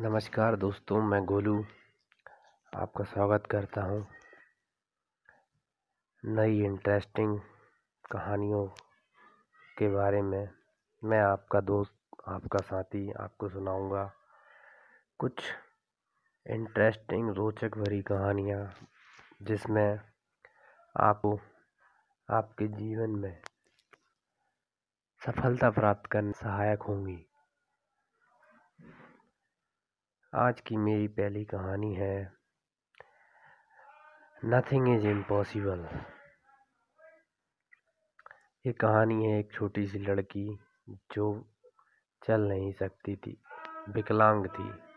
नमस्कार दोस्तों, मैं गोलू आपका स्वागत करता हूँ। नई इंटरेस्टिंग कहानियों के बारे में मैं आपका दोस्त, आपका साथी, आपको सुनाऊँगा। कुछ इंटरेस्टिंग रोचक भरी कहानियाँ जिसमें आपको आपके जीवन में सफलता प्राप्त करने सहायक होंगी। आज की मेरी पहली कहानी है नथिंग इज़ इम्पॉसिबल ये कहानी है एक छोटी सी लड़की जो चल नहीं सकती थी, विकलांग थी।